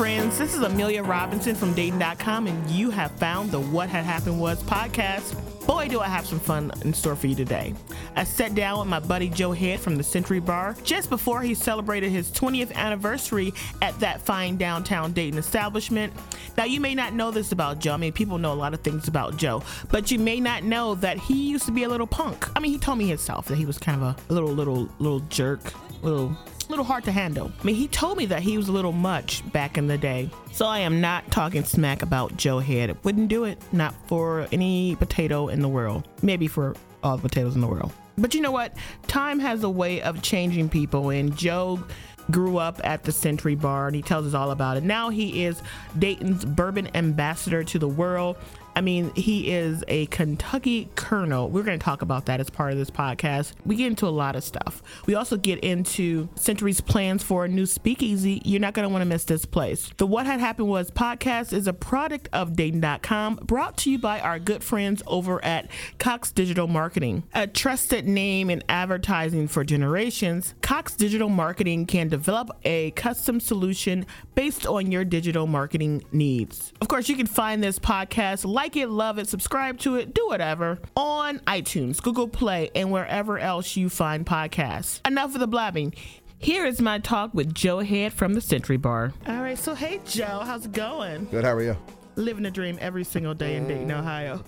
friends. This is Amelia Robinson from Dayton.com, and you have found the What Had Happened Was podcast. Boy, do I have some fun in store for you today. I sat down with my buddy Joe Head from the Century Bar just before he celebrated his 20th anniversary at that fine downtown Dayton establishment. Now, you may not know this about Joe. I mean, people know a lot of things about Joe, but you may not know that he used to be a little punk. I mean, he told me himself that he was kind of a little, little, little jerk, little little hard to handle. I mean, he told me that he was a little much back in the day. So I am not talking smack about Joe Head. Wouldn't do it, not for any potato in the world. Maybe for all the potatoes in the world. But you know what? Time has a way of changing people, and Joe grew up at the Century Bar, and he tells us all about it. Now he is Dayton's bourbon ambassador to the world. I mean, he is a Kentucky colonel. We're going to talk about that as part of this podcast. We get into a lot of stuff. We also get into Century's plans for a new speakeasy. You're not going to want to miss this place. The What Had Happened Was podcast is a product of Dayton.com brought to you by our good friends over at Cox Digital Marketing. A trusted name in advertising for generations, Cox Digital Marketing can develop a custom solution based on your digital marketing needs. Of course, you can find this podcast like it, love it, subscribe to it, do whatever on iTunes, Google Play, and wherever else you find podcasts. Enough of the blabbing. Here is my talk with Joe Head from the Century Bar. All right, so hey Joe, how's it going? Good. How are you? Living the dream every single day in Dayton, Ohio.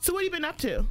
So what have you been up to?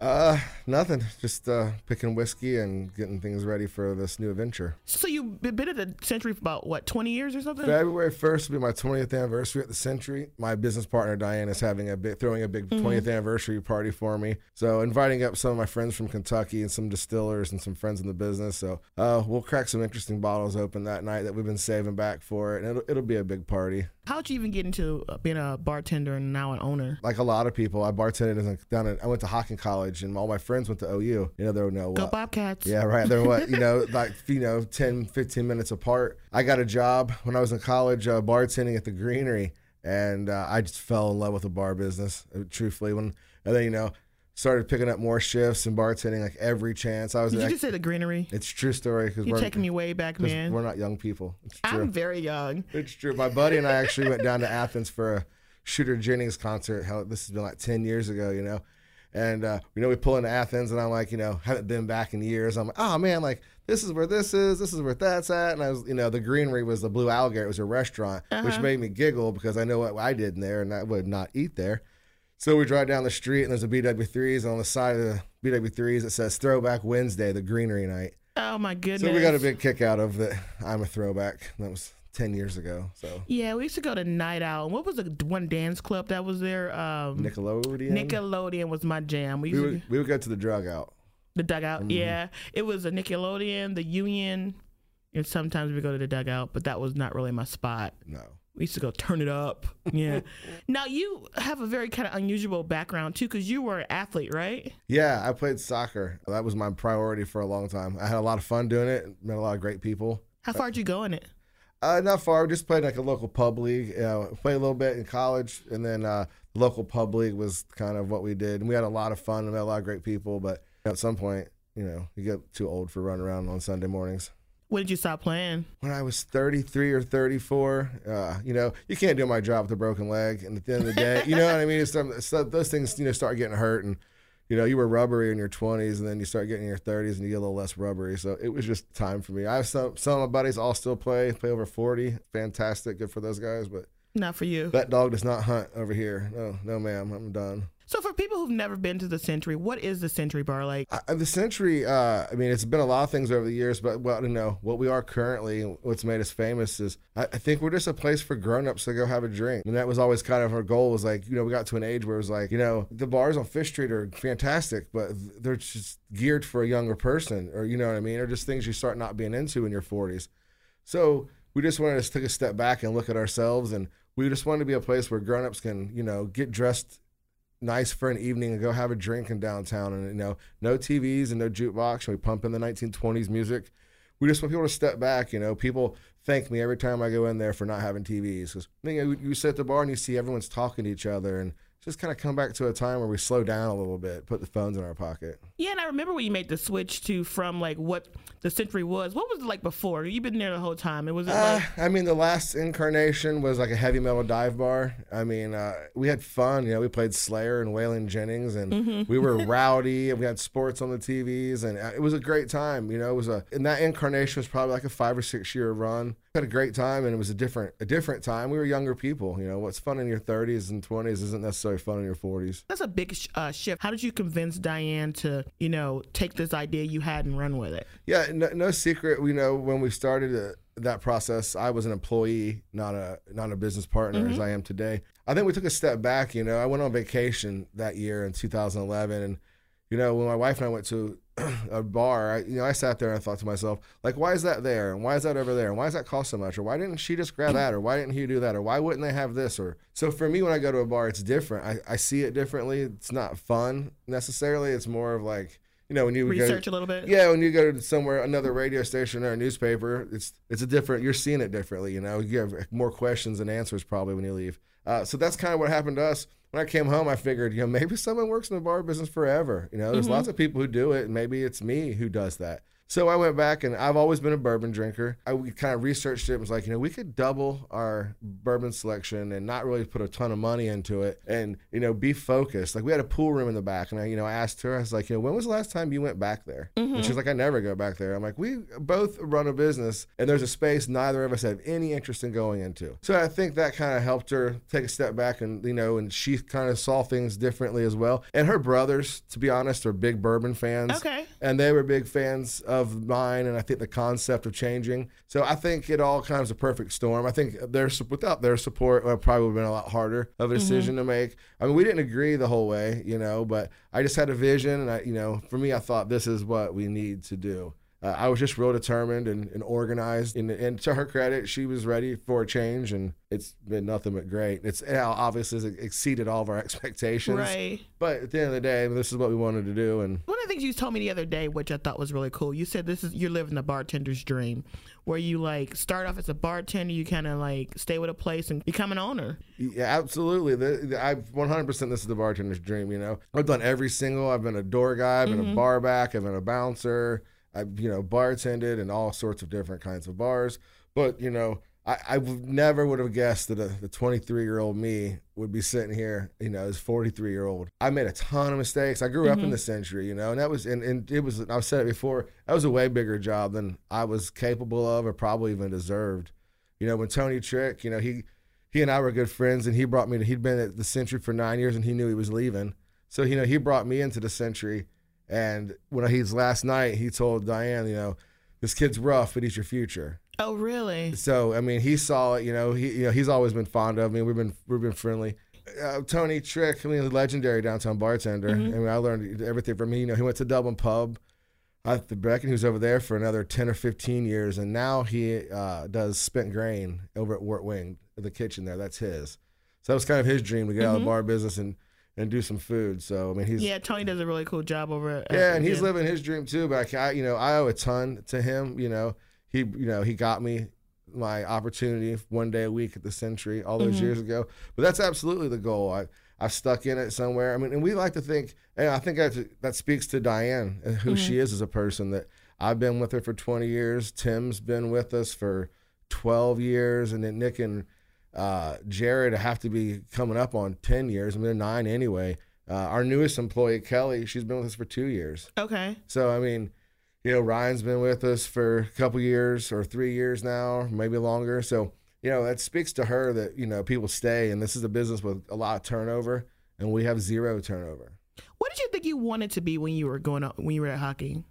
Uh, nothing. Just uh, picking whiskey and getting things ready for this new adventure. So you've been at the Century for about what, 20 years or something? February first will be my 20th anniversary at the Century. My business partner Diane is having a big, throwing a big 20th anniversary party for me. So inviting up some of my friends from Kentucky and some distillers and some friends in the business. So uh, we'll crack some interesting bottles open that night that we've been saving back for it, and it'll, it'll be a big party. How'd you even get into uh, being a bartender and now an owner? Like a lot of people, I bartended down at I went to Hocking College, and all my friends went to OU. You know, they know Go what. Bobcats. Yeah, right. They're what, you know, like, you know, 10, 15 minutes apart. I got a job when I was in college uh, bartending at the Greenery, and uh, I just fell in love with the bar business, uh, truthfully. When And then, you know, started picking up more shifts and bartending like every chance. I was Did you just say the greenery? it's a true story because You're we're, taking me way back, man. we're not young people. It's true. I'm very young. It's true. My buddy and I actually went down to Athens for a Shooter Jennings concert. Hell, this has been like 10 years ago, you know? And, uh, you know, we pull into Athens and I'm like, you know, haven't been back in years. I'm like, oh man, like this is where this is, this is where that's at. And I was, you know, the greenery was the Blue Alligator. It was a restaurant, which Uh-huh. made me giggle because I know what I did in there and I would not eat there. So we drive down the street and there's a BW3s. And on the side of the BW3s, it says Throwback Wednesday, the greenery night. Oh my goodness. So we got a big kick out of that. I'm a throwback. That was 10 years ago. So Yeah, we used to go to Night Owl. What was the one dance club that was there? Um, Nickelodeon. Nickelodeon was my jam. We we used to, we would go to the drug out. the dugout. Mm-hmm. Yeah, it was a Nickelodeon, the Union, and sometimes we go to the dugout, but that was not really my spot. No. We used to go turn it up. Yeah. now you have a very kind of unusual background too, because you were an athlete, right? Yeah, I played soccer. That was my priority for a long time. I had a lot of fun doing it. Met a lot of great people. How far did you go in it? Uh, not far. Just played like a local pub league. Know, played a little bit in college, and then uh, local pub league was kind of what we did. And we had a lot of fun and met a lot of great people. But at some point, you know, you get too old for running around on Sunday mornings. When did you stop playing? when I was 33 or 34, uh, you know, you can't do my job with a broken leg. And at the end of the day, you know what I mean? It's, some- so those things, you know, start getting hurt. And, you know, you were rubbery in your 20s and then you start getting in your 30s and you get a little less rubbery. So it was just time for me. I have some, some of my buddies all still play, play over 40. Fantastic. Good for those guys. But Not for you. that dog does not hunt over here. No, no, ma'am. I'm done. So for people who've never been to the Century, what is the Century Bar like? Uh, the century, uh, I mean, it's been a lot of things over the years, but well, you know, what we are currently, what's made us famous is, I, I think we're just a place for grown-ups to go have a drink, and that was always kind of our goal. Was like, you know, we got to an age where it was like, you know, the bars on Fifth Street are fantastic, but they're just geared for a younger person, or you know what I mean, or just things you start not being into in your 40s. So we just wanted to take a step back and look at ourselves, and we just wanted to be a place where grown-ups can, you know, get dressed nice for an evening and go have a drink in downtown. And you know no tvs and no jukebox. And we pump in the 1920s music. We just want people to step back you know. People thank me every time i go in there for not having tvs because you, know, you sit at the bar and you see everyone's talking to each other and just kind of come back to a time where we slow down a little bit put the phones in our pocket Yeah, and I remember when you made the switch to from like what the Century was. What was it like before? You've been there the whole time. It was it Uh, like, I mean, the last incarnation was like a heavy metal dive bar. I mean, uh, we had fun. You know, we played Slayer and Waylon Jennings, and Mm-hmm. we were rowdy, and we had sports on the TVs, and uh, it was a great time. You know, it was a and that incarnation was probably like a five or six year run. We had a great time, and it was a different a different time. We were younger people. You know, what's fun in your 30s and 20s isn't necessarily fun in your 40s. that's a big sh- uh, shift. How did you convince Diane to, you know, take this idea you had and run with it? Yeah, no, no secret. You know, when we started uh, that process, I was an employee, not a not a business partner as I am today. I think we took a step back. You know, I went on vacation that year in 2011, and you know, when my wife and I went to a bar, I, you know, I sat there and I thought to myself, like, why is that there, and why is that over there, and why does that cost so much, or why didn't she just grab that, or why didn't he do that, or why wouldn't they have this, or so for me when I go to a bar, it's different. I, I see it differently. It's not fun necessarily. It's more of like. You know, when you go- Research a little bit. yeah, when you go to somewhere, another radio station or a newspaper, it's it's a different. You're seeing it differently. You know, you have more questions than answers probably when you leave. Uh, so that's kind of what happened to us. When I came home, I figured, you know, maybe someone works in the bar business forever. You know, there's mm-hmm. lots of people who do it, and maybe it's me who does that. So I went back, and I've always been a bourbon drinker. I kind of researched it. and was like, you know, we could double our bourbon selection and not really put a ton of money into it, and you know, be focused. Like we had a pool room in the back, and I, you know, I asked her, I was like, you know, when was the last time you went back there? And mm-hmm. she's like, I never go back there. I'm like, we both run a business, and there's a space neither of us have any interest in going into. So I think that kind of helped her take a step back, and you know, and she kind of saw things differently as well. And her brothers, to be honest, are big bourbon fans Okay. and they were big fans of mine and i think the concept of changing. So i think it all kind of is a perfect storm. I think their without their support it probably would have been a lot harder of a mm-hmm. decision to make. I mean we didn't agree the whole way you know but i just had a vision and i you know for me i thought this is what we need to do uh, I was just real determined and, and organized. And, and to her credit, she was ready for a change, and it's been nothing but great. It's it obviously exceeded all of our expectations. Right. But at the end of the day, this is what we wanted to do, and One of the things you told me the other day, which I thought was really cool, you said this is you're living the bartender's dream, where you like start off as a bartender, you kind of like stay with a place and become an owner. Yeah, absolutely. The, the, I've 100% this is the bartender's dream, you know. I've done every single, I've been a door guy, I've been a bar back, I've been a bouncer, I've, you know, bartended in all sorts of different kinds of bars. But, you know, I, I never would have guessed that a, the 23 year old me would be sitting here, you know, as 43 year old. I made a ton of mistakes. I grew up in mm-hmm. the century, you know, and that was, and, and it was, I've said it before, that was a way bigger job than I was capable of or probably even deserved. You know, when Tony Trick, you know, he, he and I were good friends, and he brought me to. He'd been at the Century for nine years, and he knew he was leaving. So you know, he brought me into the Century, and when he's last night, he told Diane, you know, this kid's rough, but he's your future. Oh, really? So I mean, he saw it. You know, he you know he's always been fond of me. We've been we've been friendly. Uh, Tony Trick, I mean, the legendary downtown bartender. I mean, I learned everything from him. You know, he went to Dublin Pub. at the Brecken. He was over there for another ten or fifteen years, and now he uh, does spent grain over at Warped Wing, the kitchen there. That's his. So that was kind of his dream to get out of the bar business and and do some food. So I mean, he's Yeah, Tony does a really cool job over at. yeah, and he's yeah. living his dream too. But I, you know, I owe a ton to him. You know, he, you know, he got me my opportunity one day a week at the Century all those mm-hmm. years ago. But that's absolutely the goal. I, I've stuck in it somewhere. I mean, and we like to think, and I think that that speaks to Diane and who she mm-hmm. is as a person. That I've been with her for 20 years. Tim's been with us for 12 years, and then Nick and uh, Jared have to be coming up on 10 years. I mean, they're nine anyway. Uh, our newest employee, Kelly, she's been with us for two years. Okay. So I mean, you know, Ryan's been with us for a couple years or three years now, maybe longer. So you know, that speaks to her that you know people stay, and this is a business with a lot of turnover, and we have zero turnover. What did you think you wanted to be when you were going up when you were at Hocking?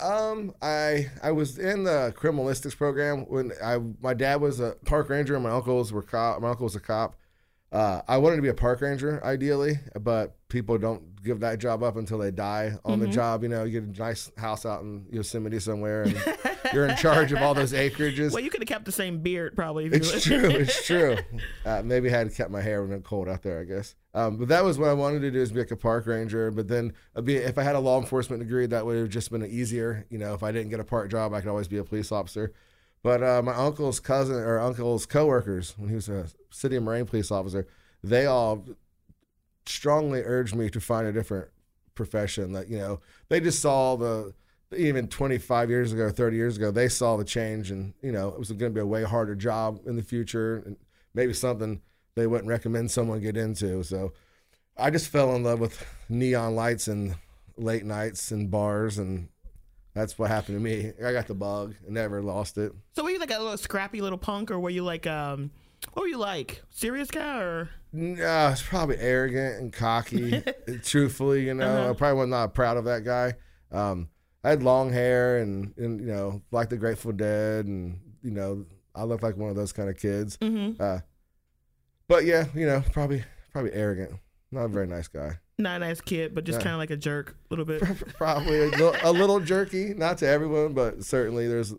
Um, I I was in the criminalistics program when I my dad was a park ranger and my uncles were cop. My uncle was a cop. Uh, I wanted to be a park ranger ideally, but people don't give that job up until they die on the job. You know, you get a nice house out in Yosemite somewhere, and you're in charge of all those acreages. Well, you could have kept the same beard probably. If you It's true. It's true. Uh, maybe I had kept my hair when it cold out there, I guess. Um, but that was what I wanted to do is be like a park ranger. But then be, if I had a law enforcement degree, that would have just been easier. You know, if I didn't get a park job, I could always be a police officer. But uh, my uncle's cousin or uncle's coworkers, when he was a city and marine police officer, they all strongly urged me to find a different profession. That you know, they just saw the even 25 years ago, 30 years ago, they saw the change, and you know it was going to be a way harder job in the future, and maybe something they wouldn't recommend someone get into. So I just fell in love with neon lights and late nights and bars, and that's what happened to me. I got the bug and never lost it. So were you like a little scrappy little punk, or were you like um, what were you like, serious guy, or No, it's probably arrogant and cocky. truthfully, you know, I probably was not proud of that guy. Um, I had long hair and, and you know, like the Grateful Dead, and you know, I looked like one of those kind of kids. Uh, but yeah, you know, probably probably arrogant. Not a very nice guy. not a nice kid, but just kind of like a jerk, a little bit? Probably a little, a little jerky. Not to everyone, but certainly there's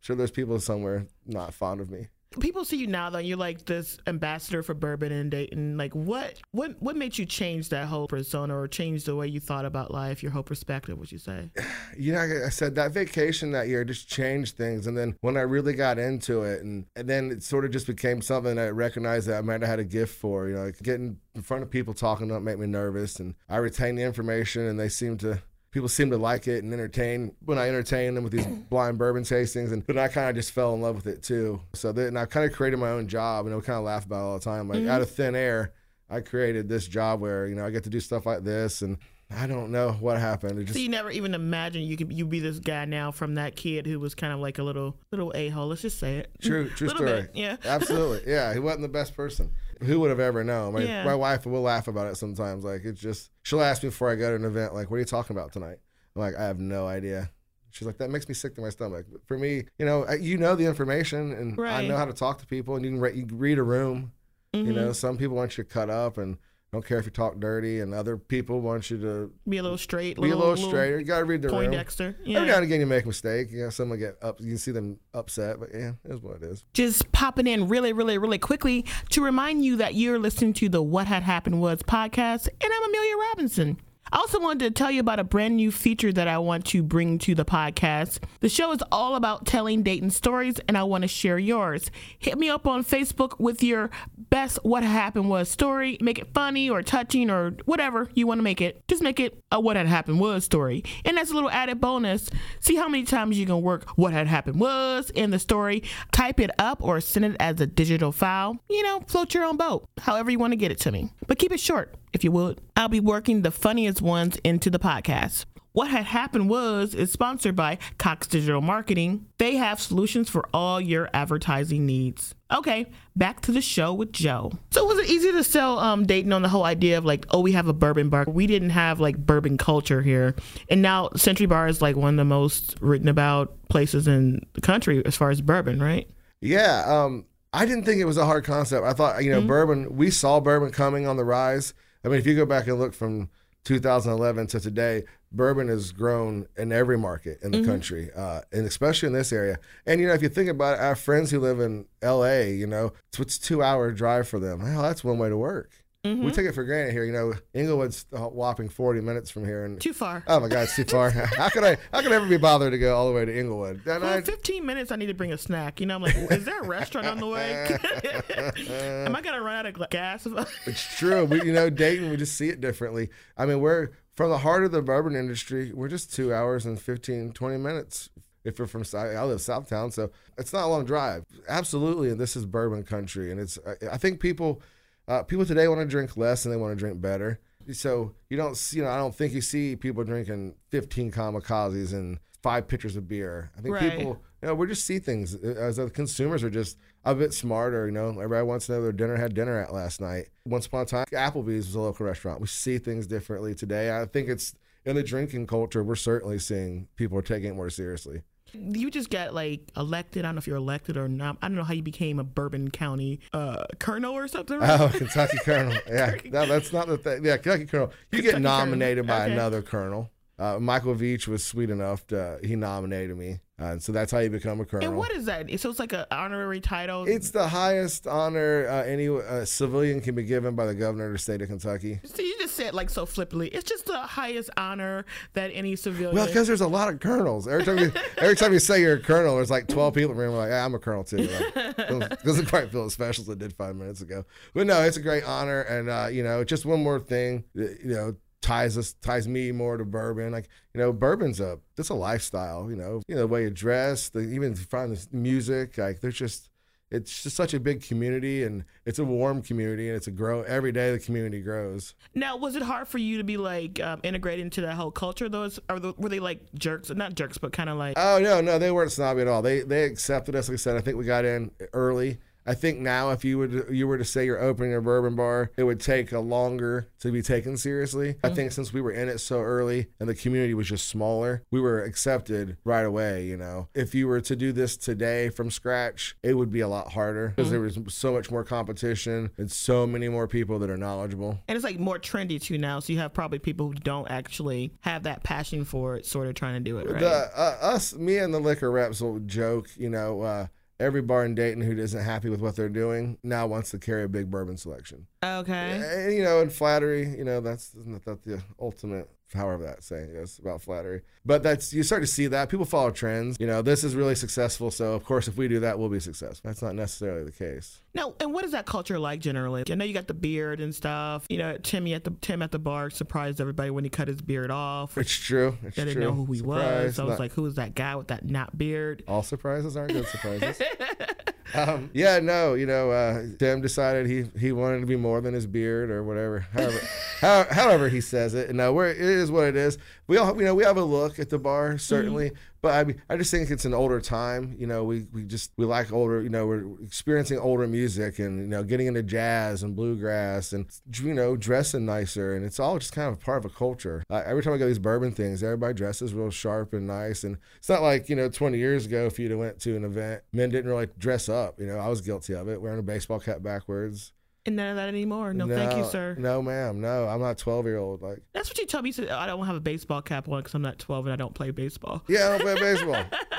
sure there's people somewhere not fond of me. People see you now though. You're like this ambassador for bourbon and Dayton. Like, what, what, what made you change that whole persona, or change the way you thought about life, your whole perspective? Would you say? you know, I said that vacation that year just changed things. And then when I really got into it, and, and then it sort of just became something I recognized that I might have had a gift for. You know, like getting in front of people talking don't make me nervous, and I retain the information, and they seem to. People seem to like it and entertain when I entertain them with these blind bourbon tastings, and then I kind of just fell in love with it too. So then I kind of created my own job, and I would kind of laugh about it all the time. Like mm-hmm. out of thin air, I created this job where you know I get to do stuff like this, and I don't know what happened. It just So you never even imagined you could you be this guy now from that kid who was kind of like a little little a hole. Let's just say it. True, true story. bit, yeah. absolutely. Yeah, he wasn't the best person. Who would have ever known? My, Yeah. my wife will laugh about it sometimes. Like it's just she'll ask me before I go to an event, like, "What are you talking about tonight?" I'm like, "I have no idea." She's like, "That makes me sick to my stomach." But for me, you know, you know the information, and I know how to talk to people, and you can, re- you read a room. You Mm-hmm. know, some people want you to cut up and don't care if you talk dirty, and other people want you to Be a little straight. be a little straighter. You got to read the room. Poindexter. Every now and again, you make a mistake. You know, someone get up. You can see them upset, but yeah, it is what it is. Just popping in really, really, really quickly to remind you that you're listening to the What Had Happened Was podcast, and I'm Amelia Robinson. I also wanted to tell you about a brand new feature that I want to bring to the podcast. The show is all about telling Dayton stories, and I want to share yours. Hit me up on Facebook with your best What Happened Was story. Make it funny or touching or whatever you want to make it. Just make it a What Had Happened Was story. And that's a little added bonus. See how many times you can work What Had Happened Was in the story. Type it up or send it as a digital file. You know, float your own boat, however you want to get it to me. But keep it short, if you would. I'll be working the funniest ones into the podcast. What had happened was is sponsored by Cox Digital Marketing. They have solutions for all your advertising needs. Okay, back to the show with Joe. So was it easy to sell um Dayton on the whole idea of like, oh, we have a bourbon bar. We didn't have like bourbon culture here. And now Century Bar is like one of the most written about places in the country as far as bourbon, right? Yeah, um, I didn't think it was a hard concept. I thought, you know, bourbon. We saw bourbon coming on the rise. I mean, if you go back and look from 2011 to today, bourbon has grown in every market in the country, uh, and especially in this area. And you know, if you think about it, I have friends who live in L.A. You know, it's what's two hour drive for them. Hell, that's one way to work. We mm-hmm. take it for granted here. You know, Englewood's a uh, whopping 40 minutes from here, and Too far. oh my God, it's too far. how could I? How could I ever be bothered to go all the way to Englewood? Well, I- 15 minutes, I need to bring a snack. You know, I'm like, is there a restaurant on the way? Am I going to run out of gas? It's true. We, you know, Dayton, we just see it differently. I mean, we're from the heart of the bourbon industry. We're just two hours and 15, 20 minutes. If you're from, I live Southtown, so it's not a long drive. Absolutely, and this is bourbon country, and it's. I think people, uh, people today want to drink less and they want to drink better. So you don't, see, you know, I don't think you see people drinking 15 kamikazes and five pitchers of beer. I think Right. people, you know, we just see things as the consumers are just a bit smarter. You know, everybody wants to know their dinner had dinner at last night. Once upon a time, Applebee's was a local restaurant. We see things differently today. I think it's in the drinking culture. We're certainly seeing people are taking it more seriously. You just got like elected. I don't know if you're elected or not. I don't know how you became a Bourbon County uh, colonel or something. Right? Oh, Kentucky Colonel. Yeah, no, that's not the thing. Yeah, Kentucky Colonel. You get nominated Colonel. by Okay. another colonel. Uh, Michael Veach was sweet enough to he nominated me, uh, and so that's how you become a colonel. and what is that? So it's like an honorary title. It's the highest honor uh, any uh, civilian can be given by the governor of the state of Kentucky. so you just said like so flippantly. It's just the highest honor that any civilian. Well, because there's a lot of colonels. Every time you every time you say you're a colonel, there's like 12 people in the room like, "Ah, I'm a colonel too. Like, doesn't, doesn't quite feel as special as it did five minutes ago. But no, it's a great honor, and uh, you know, just one more thing, you know. Ties us ties me more to bourbon. Like you know, bourbon's a it's a lifestyle. You know, you know the way you dress, the even find the music. Like there's just it's just such a big community and it's a warm community and it's a grow every day the community grows now was it hard for you to be like um, integrated into that whole culture those or were they like jerks not jerks but kind of like oh no no they weren't snobby at all they they accepted us like i said i think we got in early I think now if you would you were to say you're opening a bourbon bar, it would take a longer to be taken seriously. Mm-hmm. I think since we were in it so early and the community was just smaller, we were accepted right away, you know. If you were to do this today from scratch, it would be a lot harder because mm-hmm. there was so much more competition and so many more people that are knowledgeable. And it's like more trendy too now, so you have probably people who don't actually have that passion for it sort of trying to do it, right? The, uh, us me and the liquor reps will joke, you know, uh, every bar in Dayton who isn't happy with what they're doing now wants to carry a big bourbon selection. Okay. And, you know, and flattery, you know, that's isn't that the ultimate however that saying is about flattery. But that's you start to see that people follow trends. You know, this is really successful, so of course, if we do that, we'll be successful. That's not necessarily the case. Now, and what is that culture like generally? I know you got the beard and stuff. You know, Timmy at the Tim at the bar surprised everybody when he cut his beard off. It's true. It's they didn't true. know who he Surprise, was. So I was not, like, who is that guy with that not beard? All surprises aren't good surprises. um, yeah, no, you know, uh, Tim decided he he wanted to be more than his beard or whatever. However, how, however he says it. No, we're, it is what it is. We all, you know, we have a look at the bar certainly, mm-hmm. But I mean, I just think it's an older time. You know, we we just we like older. You know, we're experiencing older music and you know getting into jazz and bluegrass and you know dressing nicer and it's all just kind of part of a culture. Uh, every time I go to these bourbon things, everybody dresses real sharp and nice, and it's not like you know 20 years ago if you'd have went to an event, men didn't really dress up. You know, I was guilty of it, wearing a baseball cap backwards. And none of that anymore. No, no, thank you, sir. No, ma'am. No, I'm not 12 year old. Like that's what you told me. You said oh, I don't have a baseball cap on because I'm not 12 and I don't play baseball. Yeah, I don't play baseball.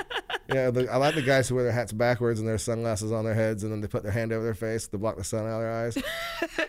yeah, the, I like the guys who wear their hats backwards and their sunglasses on their heads, and then they put their hand over their face to block the sun out of their eyes.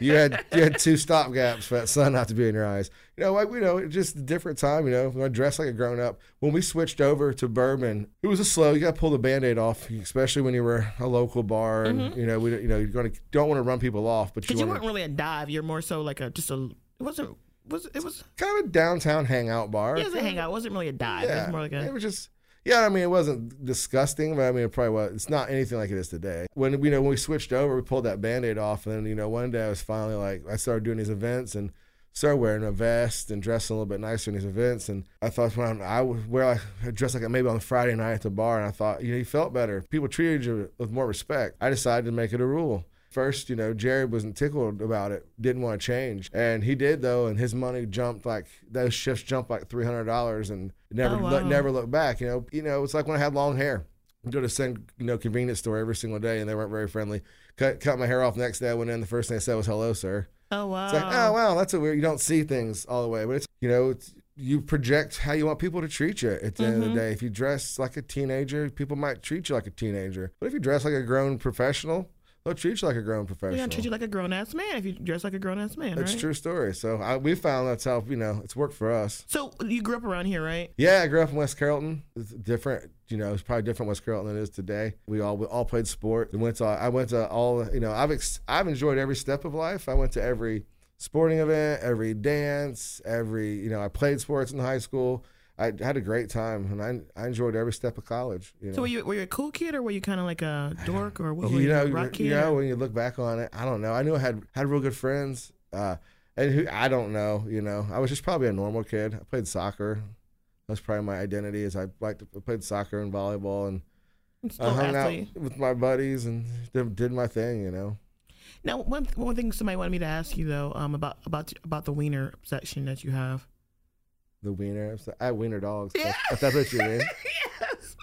you had you had two stop gaps for that sun not to be in your eyes you know, like you know, it's just a different time. You know, when I dressed like a grown up. When we switched over to bourbon, it was a slow. You got to pull the band-aid off, especially when you were a local bar, and mm-hmm. you know, we you know, you're going to don't want to run people off, but you, you weren't really a dive. You're more so like a just a. It wasn't. Was it was kind of a downtown hangout bar. Yeah, it was a hangout. It wasn't really a dive. Yeah, it was more like a. It was just. Yeah, I mean, it wasn't disgusting, but I mean, it probably was. It's not anything like it is today. When you know when we switched over, we pulled that band-aid off, and then you know one day I was finally like, I started doing these events, and started wearing a vest and dressing a little bit nicer in these events. And I thought when I would wear like dress like maybe on Friday night at the bar, and I thought you know you felt better. People treated you with more respect. I decided to make it a rule. First, you know, Jared wasn't tickled about it, didn't want to change, and he did though, and his money jumped like those shifts jumped like three hundred dollars, and never oh, wow. never looked back. You know, you know, it's like when I had long hair. I'd go to some you know convenience store every single day, and they weren't very friendly. Cut cut my hair off next day. I went in. The first thing I said was "Hello, sir." Oh wow! It's like, oh wow, that's a weird. You don't see things all the way, but it's you know, it's, you project how you want people to treat you. At the mm-hmm. end of the mm-hmm. day, if you dress like a teenager, people might treat you like a teenager. But if you dress like a grown professional, they'll treat you like a grown professional. Yeah, treat you like a grown ass man if you dress like a grown ass man. That's right? true story. So I, we found that's how you know it's worked for us. So you grew up around here, right? Yeah, I grew up in West Carrollton. It's different you know, it's probably different West Carrollton than it is today. We all we all played sport. We went to I went to all you know I've ex, I've enjoyed every step of life. I went to every sporting event, every dance, every you know I played sports in high school. I had a great time, and I, I enjoyed every step of college. You know? So were you were you a cool kid, or were you kind of like a dork, or were you, you know, a rock kid? You know, when you look back on it, I don't know. I knew I had had real good friends, uh, and who I don't know. You know, I was just probably a normal kid. I played soccer. That's probably my identity. Is I liked to, I played soccer and volleyball, and I hung athlete. out with my buddies and did, did my thing. You know. Now, one one thing somebody wanted me to ask you though, um, about about about the wiener section that you have. The wiener, I have wiener dogs. Yeah. That's what you mean. yes.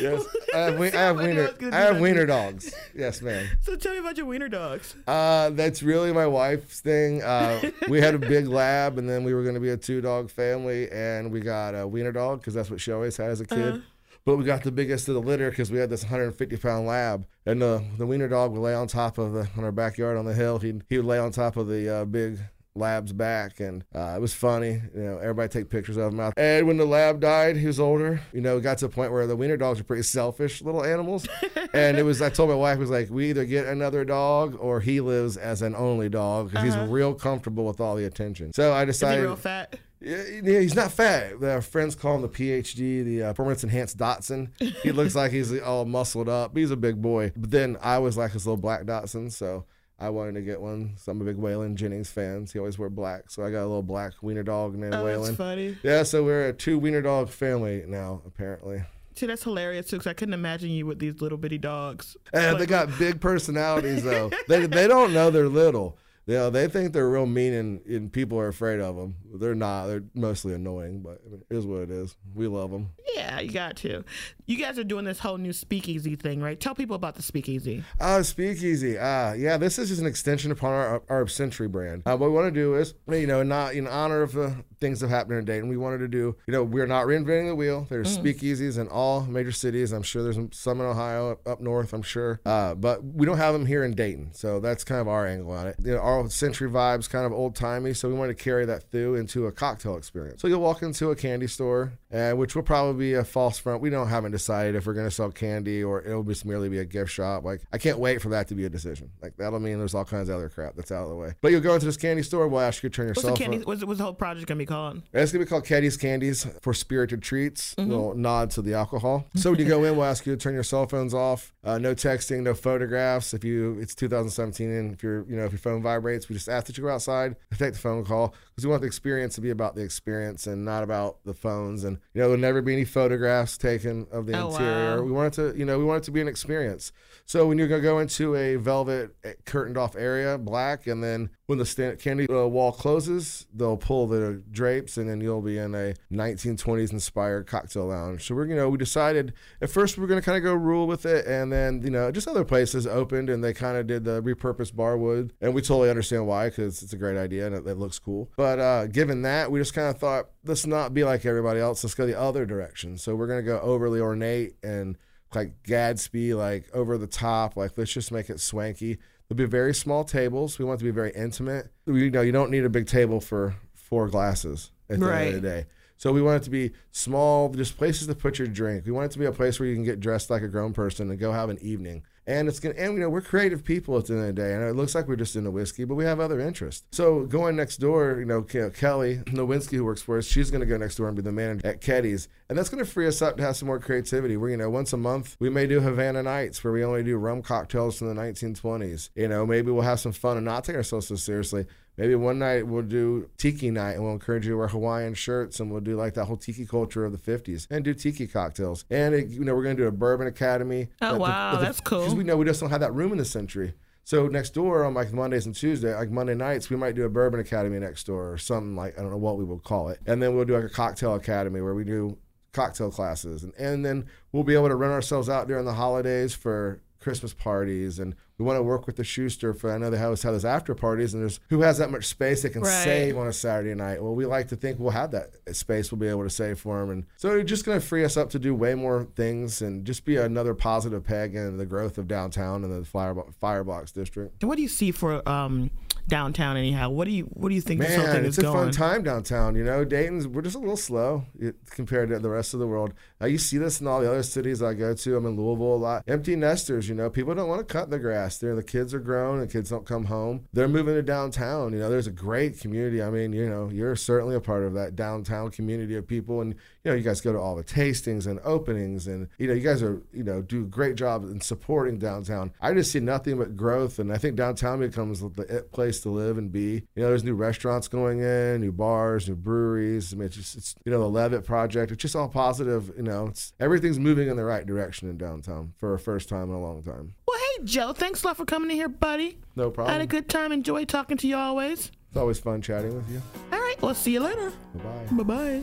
yes. I have, I have wiener. I have wiener dogs. Yes, ma'am. So tell me about your wiener dogs. Uh, that's really my wife's thing. Uh, we had a big lab, and then we were going to be a two dog family, and we got a wiener dog because that's what she always had as a kid. Uh-huh. But we got the biggest of the litter because we had this 150 pound lab, and the the wiener dog would lay on top of the on our backyard on the hill. He he would lay on top of the uh, big labs back, and uh, it was funny. You know, everybody take pictures of him out. And when the lab died, he was older. You know, it got to a point where the wiener dogs are pretty selfish little animals, and it was. I told my wife, I was like, we either get another dog or he lives as an only dog because Uh-huh. he's real comfortable with all the attention. So I decided. real fat? Yeah, yeah, he's not fat. Our friends call him the PhD, the uh, performance enhanced Dotson. He looks like he's all muscled up. He's a big boy. But then I was like his little black Dotson, so I wanted to get one. So I'm a big Waylon Jennings fan. He always wore black, so I got a little black wiener dog named Oh, that's funny. Yeah, so we're a two wiener dog family now, apparently. See, that's hilarious too, because I couldn't imagine you with these little bitty dogs. And they got big personalities though. they they don't know they're little. Know, they think they're real mean and, and people are afraid of them. They're not. They're mostly annoying, but I mean, it is what it is. We love them. Yeah, you got to. You guys are doing this whole new speakeasy thing, right? Tell people about the speakeasy. Uh, Speakeasy. Uh, yeah, this is just an extension upon our, our Century brand. Uh, what we want to do is, you know, not in honor of the things that happened in Dayton, we wanted to do, you know, we're not reinventing the wheel. There's speakeasies in all major cities. I'm sure there's some in Ohio, up, up north, I'm sure. Uh, but we don't have them here in Dayton. So that's kind of our angle on it. You know, our Century vibes kind of old timey. So we wanted to carry that through into a cocktail experience. So you'll walk into a candy store, uh, which will probably be a false front. We don't haven't decided if we're going to sell candy or it'll just merely be a gift shop. Like I can't wait for that to be a decision. Like that'll mean there's all kinds of other crap that's out of the way. But you'll go into this candy store. We'll ask you to turn your What's the candy? What's, what's the whole project gonna be called? It's gonna be called Caddy's Candies for spirited treats. Mm-hmm. Little nod to the alcohol. So when you go in, we'll ask you to turn your cell phones off. Uh, no texting, no photographs. If you, it's 2017, and if your, you know, if your phone vibrates, we just ask that you go outside and take the phone call because we want the experience to be about the experience and not about the phones. And you know, there'll never be any photographs taken of the Oh, interior. wow. We want it to, you know, we want it to be an experience. So when you're gonna go into a velvet eh, curtained off area, black, and then when the stand, candy uh, wall closes, they'll pull the drapes, and then you'll be in a 1920s inspired cocktail lounge. So we're, you know, we decided at first we were gonna kind of go rule with it, and then you know, just other places opened, and they kind of did the repurposed barwood, and we totally understand why because it's a great idea and it, it looks cool. But uh, given that, we just kind of thought let's not be like everybody else. Let's go the other direction. So we're gonna go overly ornate and like Gatsby, like over the top. Like let's just make it swanky. There'll be very small tables. We want it to be very intimate. You know, you don't need a big table for four glasses at the end of the day. So we want it to be small, just places to put your drink. We want it to be a place where you can get dressed like a grown person and go have an evening. And it's gonna, and you know, we're creative people at the end of the day. And it looks like we're just into whiskey, but we have other interests. So going next door, you know, Ke- Kelly Nowinski, who works for us, she's gonna go next door and be the manager at Keddy's, and that's gonna free us up to have some more creativity. We're, you know, once a month we may do Havana nights where we only do rum cocktails from the 1920s. You know, maybe we'll have some fun and not take ourselves so seriously. Maybe one night we'll do tiki night and we'll encourage you to wear Hawaiian shirts and we'll do like that whole tiki culture of the 50s and do tiki cocktails. And, it, you know, we're going to do a bourbon academy. Oh, the- wow, the- that's cool. Because we know we just don't have that room in the century. So next door on like Mondays and Tuesday, like Monday nights, we might do a bourbon academy next door or something like I don't know what we will call it. And then we'll do like a cocktail academy where we do cocktail classes and, and then we'll be able to rent ourselves out during the holidays for Christmas parties and we want to work with the Schuster for I know they always have those after parties and there's who has that much space they can Right. save on a Saturday night. Well, we like to think we'll have that space we'll be able to save for them and so it's just going to free us up to do way more things and just be another positive peg in the growth of downtown and the Firebo- Fire Blocks district. What do you see for um, downtown anyhow? What do you What do you think this whole Man, thing it's is a going? fun time downtown. You know, Dayton's we're just a little slow compared to the rest of the world. Uh, you see this in all the other cities I go to. I'm in Louisville a lot. Empty nesters. You know, people don't want to cut the grass. They're the kids are grown. The kids don't come home. They're moving to downtown. You know, there's a great community. I mean, you know, you're certainly a part of that downtown community of people, and you know, you guys go to all the tastings and openings, and you know, you guys are you know do a great job in supporting downtown. I just see nothing but growth, and I think downtown becomes the it place to live and be. You know, there's new restaurants going in, new bars, new breweries. I mean, it's just it's you know the Levitt project. It's just all positive. You know, it's everything's moving in the right direction in downtown for a first time in a long time. Well, hey Joe, thanks a lot for coming in here, buddy. No problem. had a good time. Enjoy talking to you always. It's always fun chatting with you. All right, we'll see you later. Bye bye. Bye bye.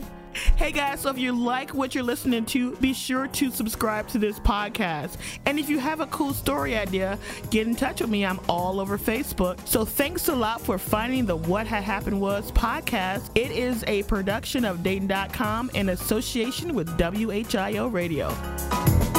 Hey guys, so if you like what you're listening to, be sure to subscribe to this podcast. And if you have a cool story idea, get in touch with me. I'm all over Facebook. So thanks a lot for finding the What Had Happened Was podcast. It is a production of Dayton.com in association with WHIO Radio.